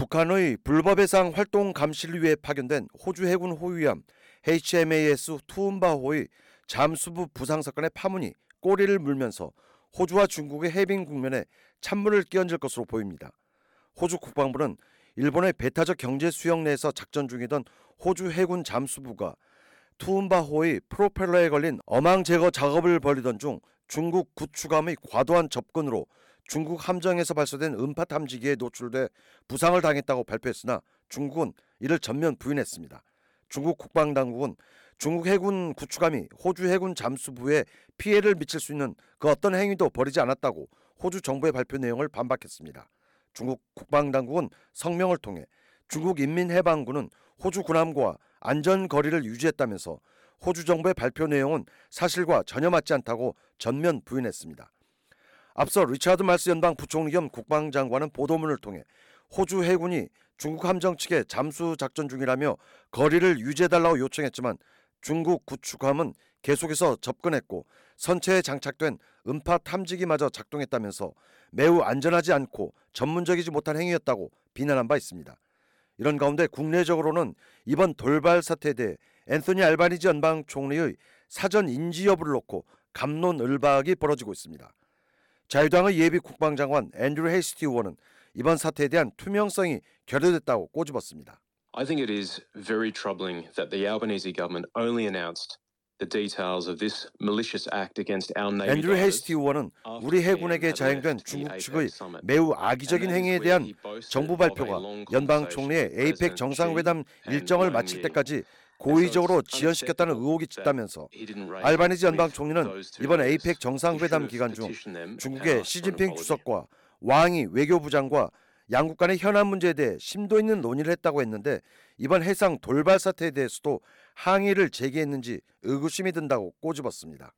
북한의 불법 해상 활동 감시를 위해 파견된 호주 해군 호위함 HMAS 투움바호의 잠수부 부상 사건의 파문이 꼬리를 물면서 호주와 중국의 해빙 국면에 찬물을 끼얹을 것으로 보입니다. 호주 국방부는 일본의 배타적 경제 수역 내에서 작전 중이던 호주 해군 잠수부가 투움바호의 프로펠러에 걸린 어망 제거 작업을 벌이던 중 중국 구축함의 과도한 접근으로 중국 함정에서 발사된 음파 탐지기에 노출돼 부상을 당했다고 발표했으나 중국은 이를 전면 부인했습니다. 중국 국방당국은 중국 해군 구축함이 호주 해군 잠수부에 피해를 미칠 수 있는 그 어떤 행위도 벌이지 않았다고 호주 정부의 발표 내용을 반박했습니다. 중국 국방당국은 성명을 통해 중국 인민해방군은 호주 군함과 안전 거리를 유지했다면서 호주 정부의 발표 내용은 사실과 전혀 맞지 않다고 전면 부인했습니다. 앞서 리차드 말스 연방 부총리 겸 국방장관은 보도문을 통해 호주 해군이 중국 함정 측에 잠수 작전 중이라며 거리를 유지해달라고 요청했지만 중국 구축함은 계속해서 접근했고 선체에 장착된 음파 탐지기마저 작동했다면서 매우 안전하지 않고 전문적이지 못한 행위였다고 비난한 바 있습니다. 이런 가운데 국내적으로는 이번 돌발 사태에 대해 앤소니 알바니지 연방 총리의 사전 인지 여부를 놓고 갑론을박이 벌어지고 있습니다. 자유당의 예비 국방장관 앤드루 헤이스티 의원은 이번 사태에 대한 투명성이 결여됐다고 꼬집었습니다. I think it is very troubling that the Albanese government only announced divers 헤이스티 의원은 우리 해군에게 자행된 중국 측의. 매우 악의적인 행위에 대한 정부 발표가 연방 총리의 에이펙 정상회담 일정을 마칠. 때까지 고의적으로 지연시켰다는 의혹이 짙다면서 알바니지 연방 총리는 이번. 에이펙 정상회담 기간 중 중국의 시진핑. 주석과 왕이 외교부장과 양국 간의 현안 문제에 대해 심도 있는 논의를 했다고 했는데 이번 해상 돌발 사태에 대해서도 항의를 제기했는지 의구심이 든다고 꼬집었습니다.